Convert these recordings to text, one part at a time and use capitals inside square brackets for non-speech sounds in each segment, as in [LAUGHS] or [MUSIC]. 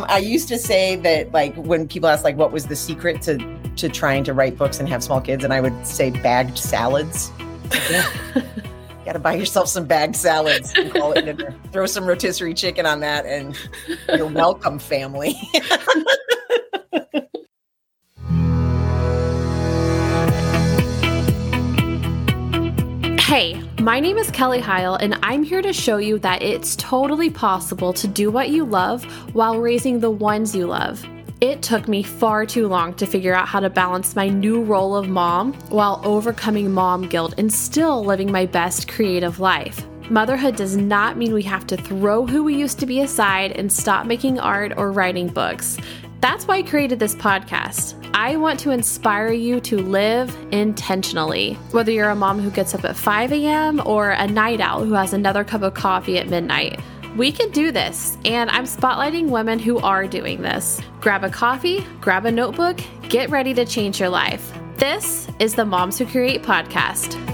I used to say that like when people ask like what was the secret to to trying to write books and have small kids and I would say bagged salads. [LAUGHS] Got to buy yourself some bagged salads and call it dinner. Throw some rotisserie chicken on that and you're welcome family. [LAUGHS] my name is Kelly Heil, and I'm here to show you that it's totally possible to do what you love while raising the ones you love. It took me far too long to figure out how to balance my new role of mom while overcoming mom guilt and still living my best creative life. Motherhood does not mean we have to throw who we used to be aside and stop making art or writing books. That's why I created this podcast. I want to inspire you to live intentionally. Whether you're a mom who gets up at 5 a.m. or a night owl who has another cup of coffee at midnight, we can do this, and I'm spotlighting women who are doing this. Grab a coffee, grab a notebook, get ready to change your life. This is the Moms Who Create podcast.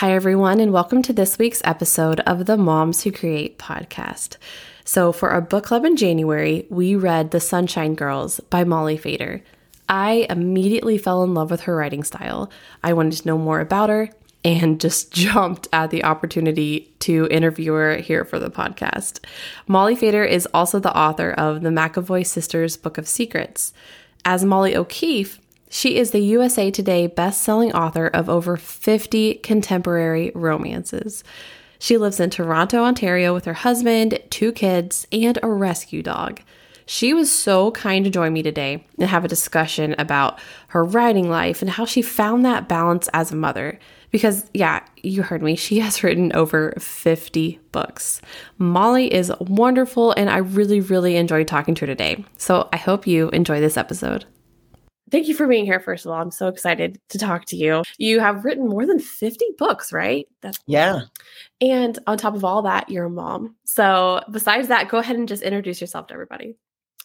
Hi, everyone, and welcome to this week's episode of the Moms Who Create podcast. So, for our book club in January, we read The Sunshine Girls by Molly Fader. I immediately fell in love with her writing style. I wanted to know more about her and just [LAUGHS] jumped at the opportunity to interview her here for the podcast. Molly Fader is also the author of the McAvoy Sisters Book of Secrets. As Molly O'Keefe, she is the USA Today best-selling author of over 50 contemporary romances. She lives in Toronto, Ontario with her husband, two kids, and a rescue dog. She was so kind to join me today and have a discussion about her writing life and how she found that balance as a mother. Because, yeah, you heard me, she [LAUGHS] has written over 50 books. Molly is wonderful, and I really, really enjoyed talking to her today. So I hope you enjoy this episode. Thank you for being here, first of all. I'm so excited to talk to you. You have written more than 50 books, right? That's yeah. And on top of all that, you're a mom. So, besides that, go ahead and just introduce yourself to everybody.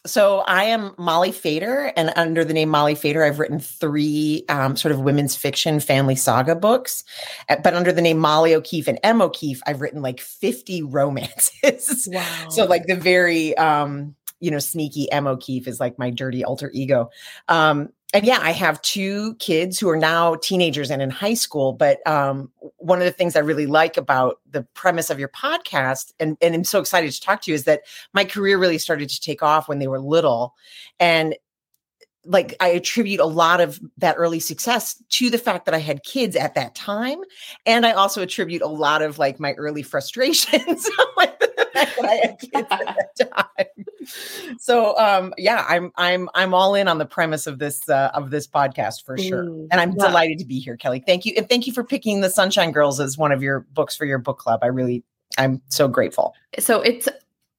So I am Molly Fader, and under the name Molly Fader, I've written three um, sort of women's fiction family saga books. But under the name Molly O'Keefe and M O'Keefe, I've written like 50 [LAUGHS] romances. Wow. so like the very um, you know, sneaky M O'Keefe is like my dirty alter ego. Um, and yeah, I have two kids who are now teenagers and in high school. But um, one of the things I really like about the premise of your podcast, and, and I'm so excited to talk to you, is that my career really started to take off when they were little. And like I attribute a lot of that early success to the fact that I had kids at that time. And I also attribute a lot of like my early frustrations [LAUGHS] like the fact that I had kids at [LAUGHS] that time. So um yeah, I'm I'm I'm all in on the premise of this uh, of this podcast for sure. Mm, and I'm yeah. delighted to be here, Kelly. Thank you. And thank you for picking the Sunshine Girls as one of your books for your book club. I really I'm so grateful. So it's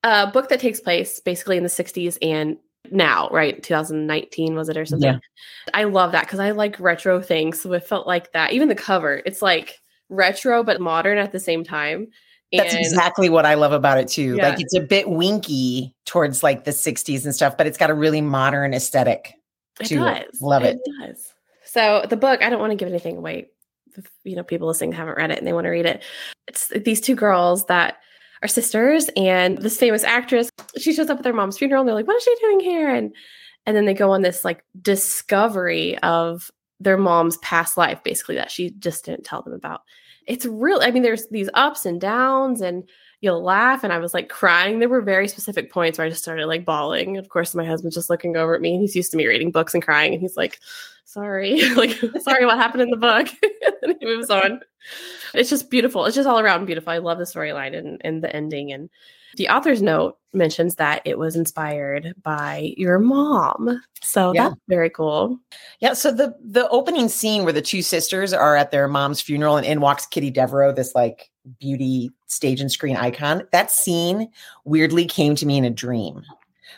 a book that takes place basically in the 60s and now, right? 2019 was it or something? Yeah. I love that because I like retro things. So it felt like that. Even the cover, it's like retro but modern at the same time. And That's exactly what I love about it too. Yeah. Like it's a bit winky towards like the 60s and stuff, but it's got a really modern aesthetic. It does. It. Love it. It does. So the book, I don't want to give anything away. If, you know, people listening haven't read it and they want to read it. It's these two girls that are sisters and this famous actress she shows up at their mom's funeral and they're like what is she doing here and and then they go on this like discovery of their mom's past life basically that she just didn't tell them about it's real i mean there's these ups and downs and you'll laugh and i was like crying. There were very specific points where i just started like bawling. Of course my husband's just looking over at me and he's used to me reading books and crying and he's like sorry. [LAUGHS] Like sorry what happened in the book. [LAUGHS] And he moves on. It's just beautiful. It's just all around beautiful. I love the storyline and, and the ending. And the author's note mentions that it was inspired by your mom. So yeah. that's very cool. Yeah so the the opening scene where the two sisters are at their mom's funeral and in walks kitty devereaux this like beauty stage and screen icon that scene weirdly came to me in a dream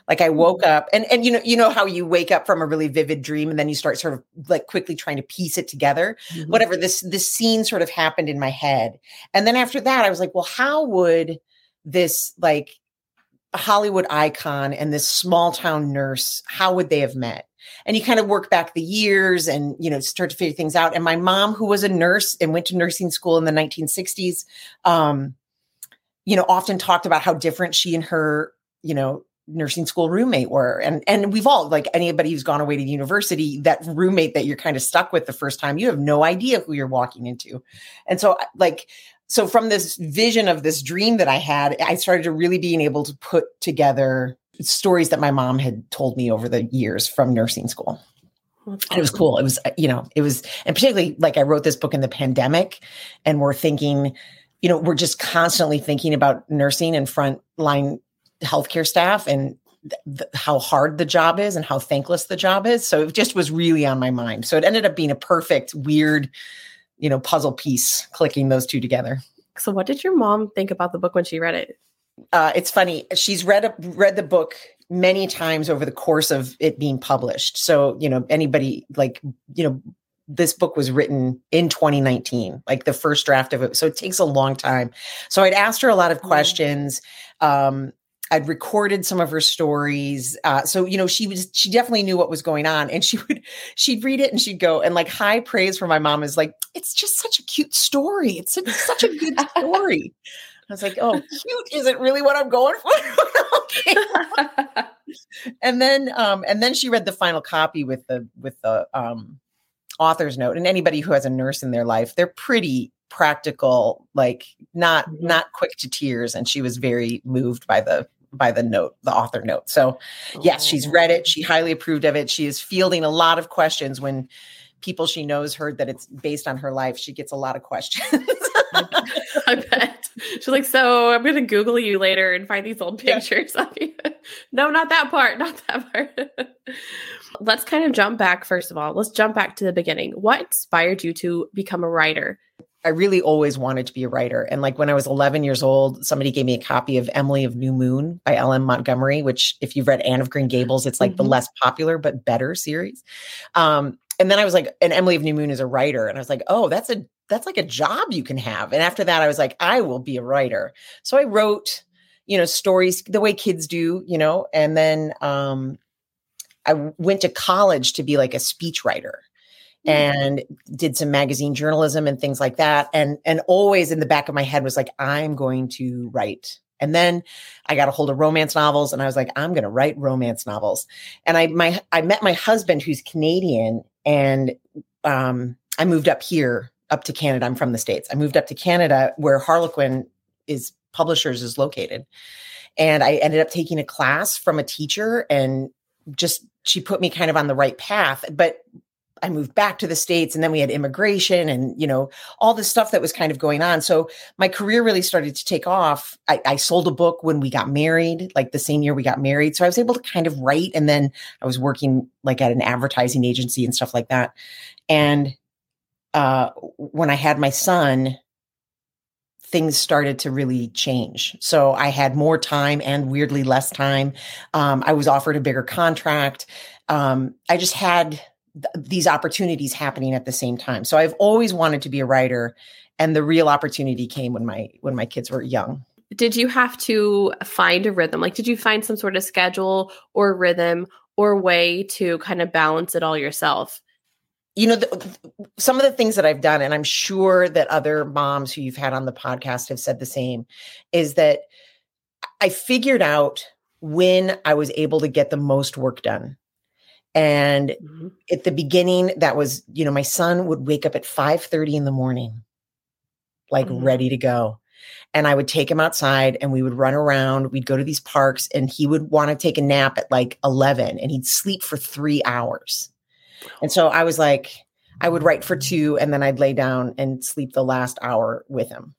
like I woke up and and you know you know how you wake up from a really vivid dream and then you start sort of like quickly trying to piece it together. Mm-hmm. Whatever this this scene sort of happened in my head. And then after that I was like, well how would this like Hollywood icon and this small town nurse, how would they have met? and you kind of work back the years and you know start to figure things out and my mom who was a nurse and went to nursing school in the 1960s um you know often talked about how different she and her you know nursing school roommate were. And and we've all like anybody who's gone away to university that roommate that you're kind of stuck with the first time you have no idea who you're walking into. And so like so from this vision of this dream that i had i started to really being able to put together stories that my mom had told me over the years from nursing school. And it was cool. It was uh, you know it was and particularly like i wrote this book in the pandemic and we're thinking you know we're just constantly thinking about nursing and frontline healthcare staff and th- how hard the job is and how thankless the job is. So it just was really on my mind. So it ended up being a perfect, weird, you know, puzzle piece clicking those two together. So what did your mom think about the book when she read it? Uh, it's funny. She's read a, read the book many times over the course of it being published. So you know, anybody like you know, this book was written in 2019, like the first draft of it. So it takes a long time. So I'd asked her a lot of mm-hmm. questions. Um, I'd recorded some of her stories. Uh, so, you know, she was, she definitely knew what was going on. And she [LAUGHS] would, she'd read it and she'd go, and like high praise for my mom is like, it's just such a cute story. It's, a, such a good story. I was like, oh, cute isn't really what I'm going for. Okay. [LAUGHS] And then, um, and then she read the final copy with the, with the, um, author's note. And anybody who has a nurse in their life, they're pretty practical, like not, mm-hmm. not quick to tears. And she was very moved by the, by the note, the author note. So, yes, she's read it. Oh. She highly approved of it. She is fielding a lot of questions when people she knows heard that it's based on her life. She gets a lot of questions. [LAUGHS] I bet. She's like, so I'm going to Google you later and find these old pictures yeah. of you. [LAUGHS] no, not that part. Not that part. [LAUGHS] Let's kind of jump back, first of all. Let's jump back to the beginning. What inspired you to become a writer? I really always wanted to be a writer. And like when I was 11 years old, somebody gave me a copy of Emily of New Moon by L.M. Montgomery, which, if you've read Anne of Green Gables, it's like mm-hmm. the less popular but better series. Um, and then I was like, and Emily of New Moon is a writer. And I was like, oh, that's a that's like a job you can have. And after that, I was like, I will be a writer. So I wrote, you know, stories the way kids do, you know, and then um I went to college to be like a speech writer and did some magazine journalism and things like that and and always in the back of my head was like i'm going to write. And then i got a hold of romance novels and i was like i'm going to write romance novels. And i my i met my husband who's canadian and um i moved up here up to canada. I'm from the states. I moved up to canada where harlequin is publishers is located. And i ended up taking a class from a teacher and just she put me kind of on the right path but I moved back to the States and then we had immigration and, you know, all this stuff that was kind of going on. So my career really started to take off. I, I, sold a book when we got married, like the same year we got married. So I was able to kind of write. And then I was working like at an advertising agency and stuff like that. And uh, when I had my son, things started to really change. So I had more time and weirdly less time. Um, I was offered a bigger contract. Um, I just had these opportunities happening at the same time. So I've always wanted to be a writer and the real opportunity came when my when my kids were young. Did you have to find a rhythm? Like did you find some sort of schedule or rhythm or way to kind of balance it all yourself? You know, the, some of the things that I've done and I'm sure that other moms who you've had on the podcast have said the same is that I figured out when I was able to get the most work done and mm-hmm. at the beginning, that was, you know, my son would wake up at 5 30 in the morning, like mm-hmm. ready to go. And I would take him outside and we would run around. We'd go to these parks and he would want to take a nap at like 11 and he'd sleep for three hours. And so I was like, I would write for two and then I'd lay down and sleep the last hour with him.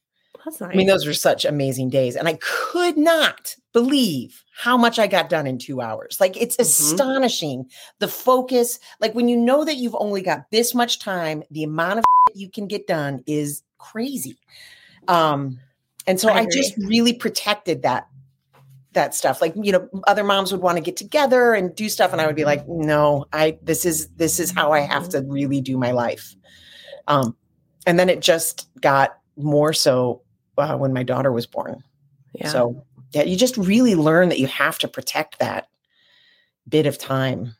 That's nice. I mean, those were such amazing days. And I could not believe how much I got done in two hours. Like, it's mm-hmm. astonishing the focus. Like, when you know that you've only got this much time, the amount of [LAUGHS] you can get done is crazy. Um, and so I, I just really protected that that stuff like you know other moms would want to get together and do stuff and i would be like no i this is this is how i have to really do my life um and then it just got more so uh, when my daughter was born. Yeah. So yeah, you just really learn that you have to protect that bit of time.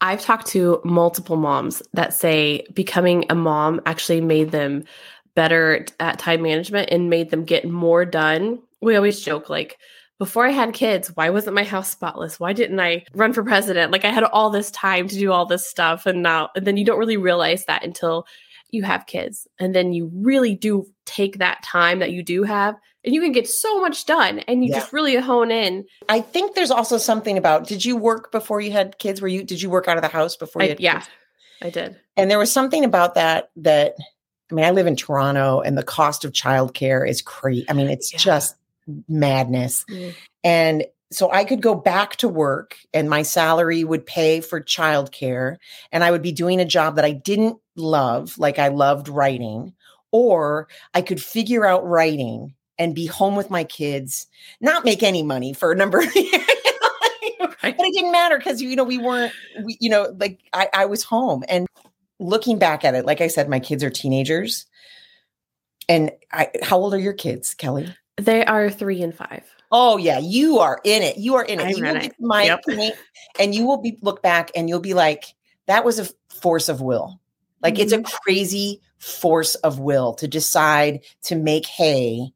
I've talked to multiple moms that say becoming a mom actually made them better at time management and made them get more done. We always joke like, before I had kids, why wasn't my house spotless? Why didn't I run for president? Like I had all this time to do all this stuff and now and then you don't really realize that until you have kids. And then you really do take that time that you do have and you can get so much done and you yeah. just really hone in. I think there's also something about did you work before you had kids? Were you did you work out of the house before you I, Yeah. I did. And there was something about that that I mean, I live in Toronto and the cost of childcare is crazy. I mean, it's yeah. just madness. Mm. And so I could go back to work and my salary would pay for childcare and I would be doing a job that I didn't love, like I loved writing, or I could figure out writing and be home with my kids, not make any money for a number of [LAUGHS] years. But it didn't matter because you know we weren't, we, you know, like I, I was home. And looking back at it, like I said, my kids are teenagers. And I, how old are your kids, Kelly? They are three and five. Oh yeah, you are in it. You are in it. I'm you will get my yep. point, and you will be look back and you'll be like, that was a force of will. Like mm-hmm. it's a mm-hmm. crazy force of will to decide to make hay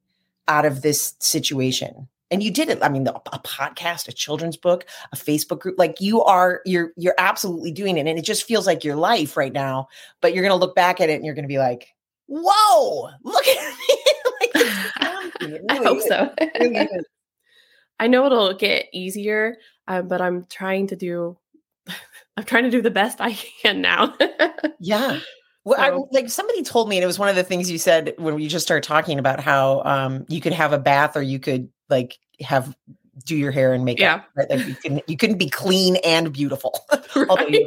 out of this situation. And you did it. I mean, the, a podcast, a children's book, a Facebook group. Like you are, you're, you're absolutely doing it, and it just feels like your life right now. But you're going to look back at it, and you're going to be like, "Whoa, look at [LAUGHS] me!" like, [LAUGHS] really I hope so. really [LAUGHS] I know it'll get easier, uh, but I'm trying to do. I'm trying to do the best I [LAUGHS] can now. yeah. Well, so. I, like somebody told me, and it was one of the things you said when we just started talking about how um, you could have a bath or you could like have do your hair and makeup. Yeah. Right? Like you can you couldn't be clean and beautiful. [LAUGHS] [LAUGHS] Right?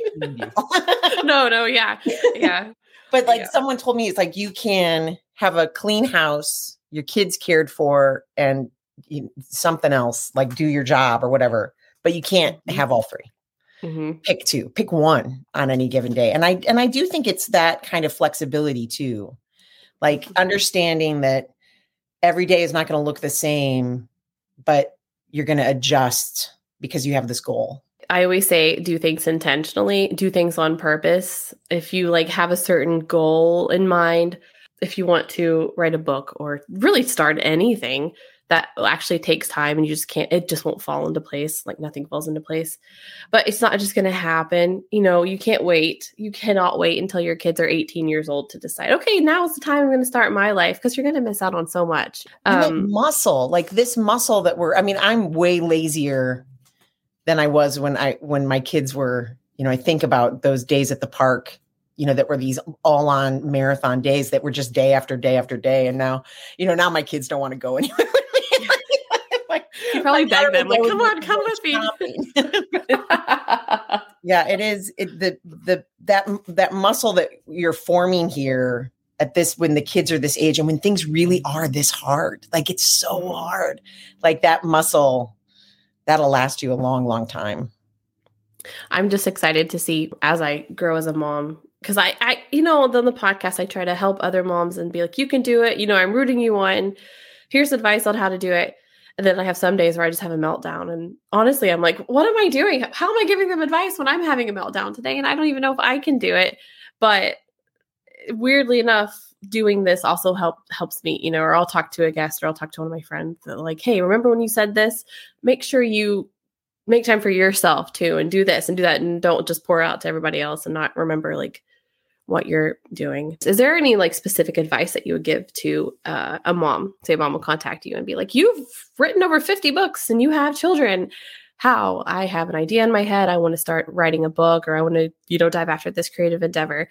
no, no, yeah. Yeah. but like yeah. someone told me it's like you can have a clean house, your kids cared for, and you, something else, like do your job or whatever. But you can't mm-hmm. have all 3 mm-hmm. Pick two, pick one on any given day. And I and I do think it's that kind of flexibility too. Like mm-hmm. understanding that every day is not going to look the same, but you're going to adjust because you have this goal. I always say do things intentionally, do things on purpose. If you like have a certain goal in mind, if you want to write a book or really start anything, that actually takes time and you just can't it just won't fall into place like nothing falls into place. But it's not just going to happen you know you can't wait. You cannot wait until your kids are 18 years old to decide okay now is the time i'm going to start my life because you're going to miss out on so much. Um, muscle like this muscle that we're i mean i'm way lazier than i was when i when my kids were you know i think about those days at the park you know, that were these all on marathon days that were just day after day after day. And now, you know, now my kids don't want to go [LAUGHS] anywhere probably beg them, like, come on, come with me. [LAUGHS] yeah, it is it, the the that that muscle that you're forming here at this when the kids are this age and when things really are this hard. Like it's so mm. hard. Like that muscle that'll last you a long, long time. I'm just excited to see as I grow as a mom because I, I, you know, on the podcast, I try to help other moms and be like, you can do it. You know, I'm rooting you on. Here's advice on how to do it. And then I have some days where I just have a meltdown. And honestly, I'm like, what am I doing? How am I giving them advice when I'm having a meltdown today? And I don't even know if I can do it. But eh, weirdly enough, doing this also help helps me, you know, or I'll talk to a guest or I'll talk to one of my friends like, hey, remember when you said this? Make sure you make time for yourself too and do this and do that and don't just pour out to everybody else and not remember like what you're doing. Is there any like specific advice that you would give to uh, a mom? Say mom will contact you and be like, "You've written over 50 books and you have children. How? I have an idea in my head. I want to start writing a book or I want to, you know, dive after this creative endeavor."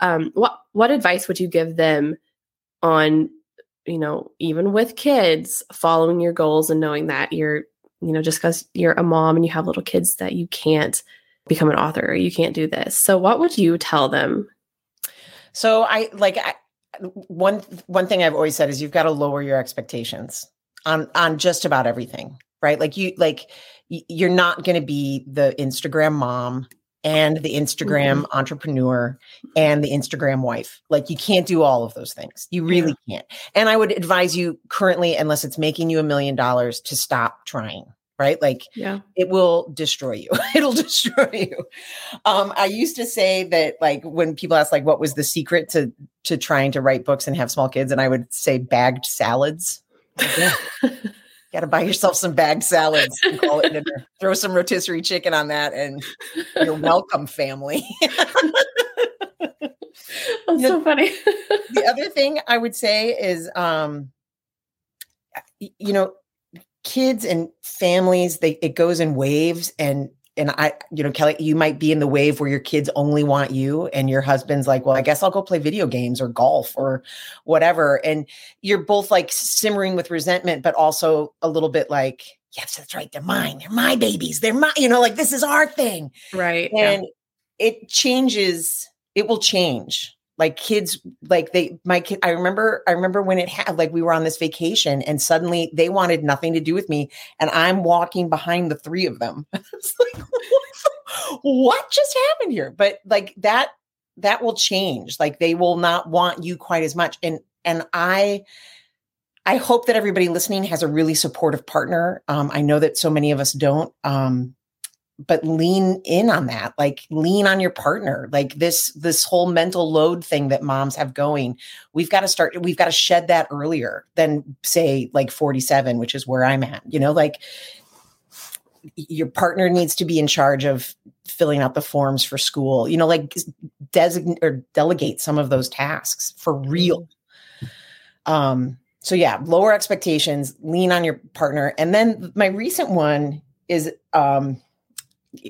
Um, what what advice would you give them on, you know, even with kids, following your goals and knowing that you're, you know, just because you're a mom and you have little kids that you can't become an author or you can't do this. So what would you tell them so I like I, one one thing I've always said is you've got to lower your expectations on on just about everything, right? Like you like you're not going to be the Instagram mom and the Instagram mm-hmm. entrepreneur and the Instagram wife. Like you can't do all of those things. You really yeah. can't. And I would advise you currently unless it's making you a million dollars to stop trying right? Like Yeah. it will destroy you. [LAUGHS] It'll destroy you. Um, I used to say that like when people ask like what was the secret to to trying to write books and have small kids, and I would say bagged salads. Yeah, [LAUGHS] Got to buy yourself some bagged salads and call it dinner. [LAUGHS] Throw some rotisserie chicken on that, and you're welcome, family. That's so funny. the other thing I would say is, um, you know, kids and families, they it goes in waves, and and I, you know, Kelly, you might be in the wave where your kids only want you, and your husband's like, well, I guess I'll go play video games or golf or whatever, and you're both like simmering with resentment, but also a little bit like, yes, that's right, they're mine, they're my babies, they're my, you know, like this is our thing right. and it changes it will change like kids like they my kid i remember i remember when it had like we were on this vacation and suddenly they wanted nothing to do with me and i'm walking behind the three of them. [LAUGHS] Like, what, just happened here? But like that that will change. Like they will not want you quite as much. And and i i hope that everybody listening has a really supportive partner. Um, i know that so many of us don't. Um, but lean in on that like lean on your partner like this this whole mental load thing that moms have going we've got to start we've got to shed that earlier than say like 47 which is where i'm at you know like your partner needs to be in charge of filling out the forms for school you know like designate or delegate some of those tasks for real. Um so yeah lower expectations lean on your partner and then my recent one is um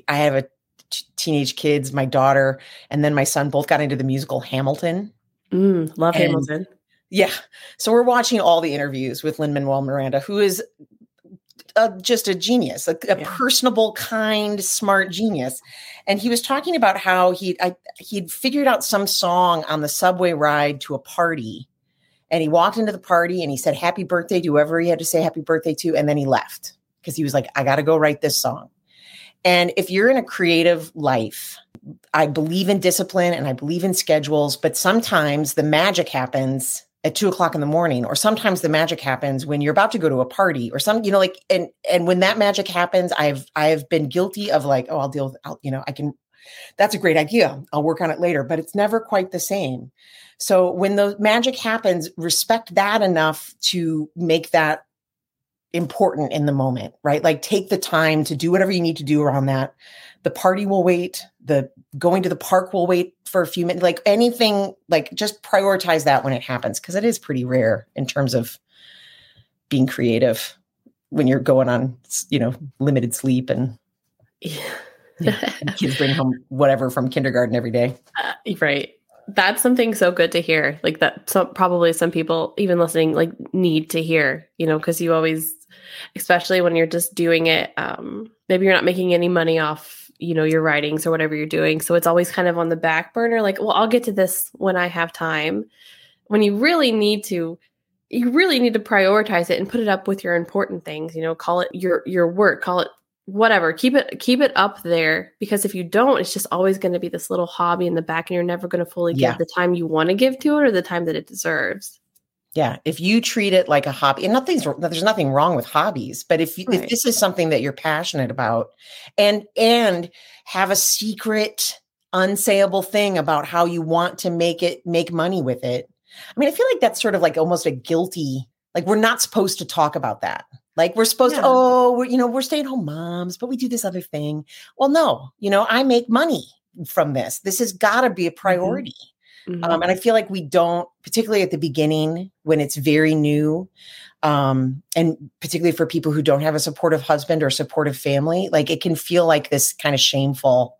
I have a t- teenage kids, my daughter, and then my son both got into the musical Hamilton. Mm, love And- Hamilton. Yeah. So we're watching all the interviews with Lin Manuel Miranda, who is uh, just a genius, a, a Yeah. personable, kind, smart genius. And he was talking about how he I, he'd figured out some song on the subway ride to a party. And he walked into the party and he said, Happy birthday to whoever he had to say happy birthday to. And then he left because he was like, I got to go write this song. And if you're in a creative life, I believe in discipline and I believe in schedules, but sometimes the magic happens at two o'clock in the morning, or sometimes the magic happens when you're about to go to a party, or some, you know, like, and and when that magic happens, I've I've been guilty of like, oh, I'll deal with, I'll, you know, I can. That's a great idea. I'll work on it later, but it's never quite the same. So when the magic happens, respect that enough to make that important in the moment, right? Like take the time to do whatever you need to do around that. The party will wait. The going to the park will wait for a few minutes. Like anything, like just prioritize that when it happens because it is pretty rare in terms of being creative when you're going on, you know, limited sleep and kids bring home whatever from kindergarten every day. Uh, right. That's something so good to hear. Like that, so probably some people, even listening, like need to hear. You know, because you always, especially when you're just doing it. Um, maybe you're not making any money off, you know, your writings or whatever you're doing. So it's always kind of on the back burner. Like, well, I'll get to this when I have time. When you really need to, you really need to prioritize it and put it up with your important things. You know, call it your your work, call it whatever keep it keep it up there because if you don't it's just always going to be this little hobby in the back and you're never going to fully Yeah. give the time you want to give to it or the time that it deserves Yeah, if you treat it like a hobby, and nothing's there's nothing wrong with hobbies, but if you, Right. if this is something that you're passionate about, and and have a secret, unsayable thing about how you want to make it make money with it, I mean, I feel like that's sort of like almost a guilty. Like we're not supposed to talk about that. Like we're supposed Yeah. to, oh, we're you know we're stay at home moms, but we do this other thing. Well, no, you know I make money from this. This has got to be a mm-hmm. priority. Mhm. Um, and I feel like we don't, particularly at the beginning when it's very new, um, and particularly for people who don't have a supportive husband or supportive family, like it can feel like this kind of shameful,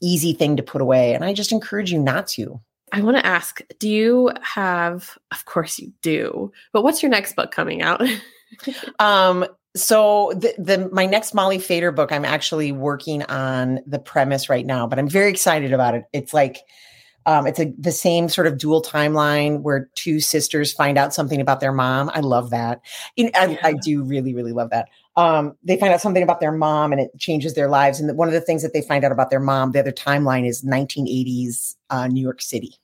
easy thing to put away. And I just encourage you not to. i want to ask do you have of course you do but what's your next book coming out [LAUGHS] Um, so the, the my next Molly Fader book, I'm actually working on the premise right now, but I'm very excited about it. It's like um, it's a the same sort of dual timeline where two sisters find out something about their mom. I love that. I, I do really, really love that. Um, they find out something about their mom and it changes their lives. And one of the things that they find out about their mom, the other timeline is 1980s uh, New York City.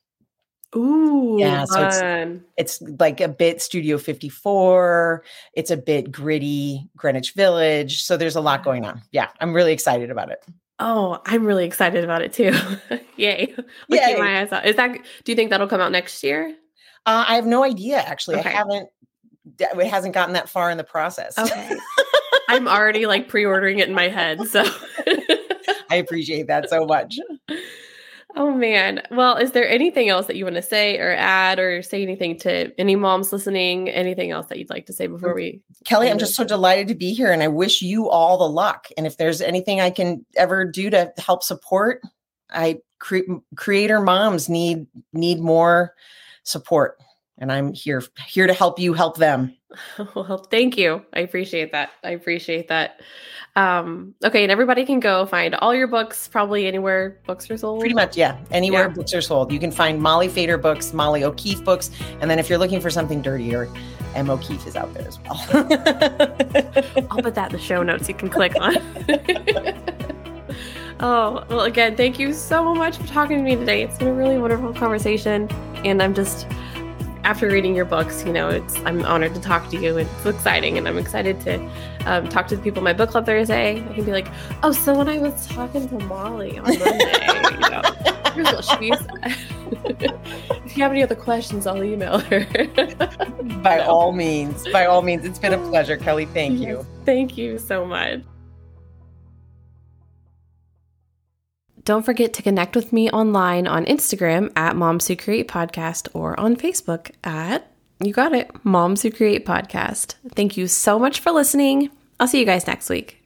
Ooh, yeah. So it's, it's like a bit Studio 54. It's a bit gritty Greenwich Village. So there's a lot going on. Yeah, I'm really excited about it. Oh, I'm really excited about it too. [LAUGHS] Yay. Yay. Keep my eyes out. Is that do you think that'll come out next year? Uh, I have no idea actually. Okay. I haven't it hasn't gotten that far in the process. Okay. [LAUGHS] I'm already like pre-ordering it in my head. So I appreciate that so much. [LAUGHS] Oh man. Well, is there anything else that you want to say or add or say anything to any moms listening? Anything else that you'd like to say before we Kelly, I'm just so delighted to be here and I wish you all the luck. And if there's anything I can ever do to help support, I cre- creator moms need need more support and I'm here here to help you help them. [LAUGHS] Well, thank you. I appreciate that. I appreciate that. Um, okay, and everybody can go find all your books probably anywhere books are sold. Pretty much, yeah. Anywhere yeah. books are sold. You can find Molly Fader books, Molly O'Keefe books, and then if you're looking for something dirtier, M. O'Keefe is out there as well. [LAUGHS] I'll put that in the show notes you can click on. [LAUGHS] oh, well, again, thank you so much for talking to me today. It's been a really wonderful conversation, and I'm just after reading your books, you know, it's I'm honored to talk to you. It's exciting, and I'm excited to um, talk to the people in my book club Thursday. I can be like, oh, so when I was talking to Molly on Monday, you know, [LAUGHS] here's what she said. [LAUGHS] if you have any other questions, I'll email her. by [LAUGHS] no. all means, by all means, it's been a pleasure, Kelly. Thank yes, you. Thank you so much. Don't forget to connect with me online on Instagram at Moms Who Create Podcast or on Facebook at, you got it, Moms Who Create Podcast. Thank you so much for listening. I'll see you guys next week.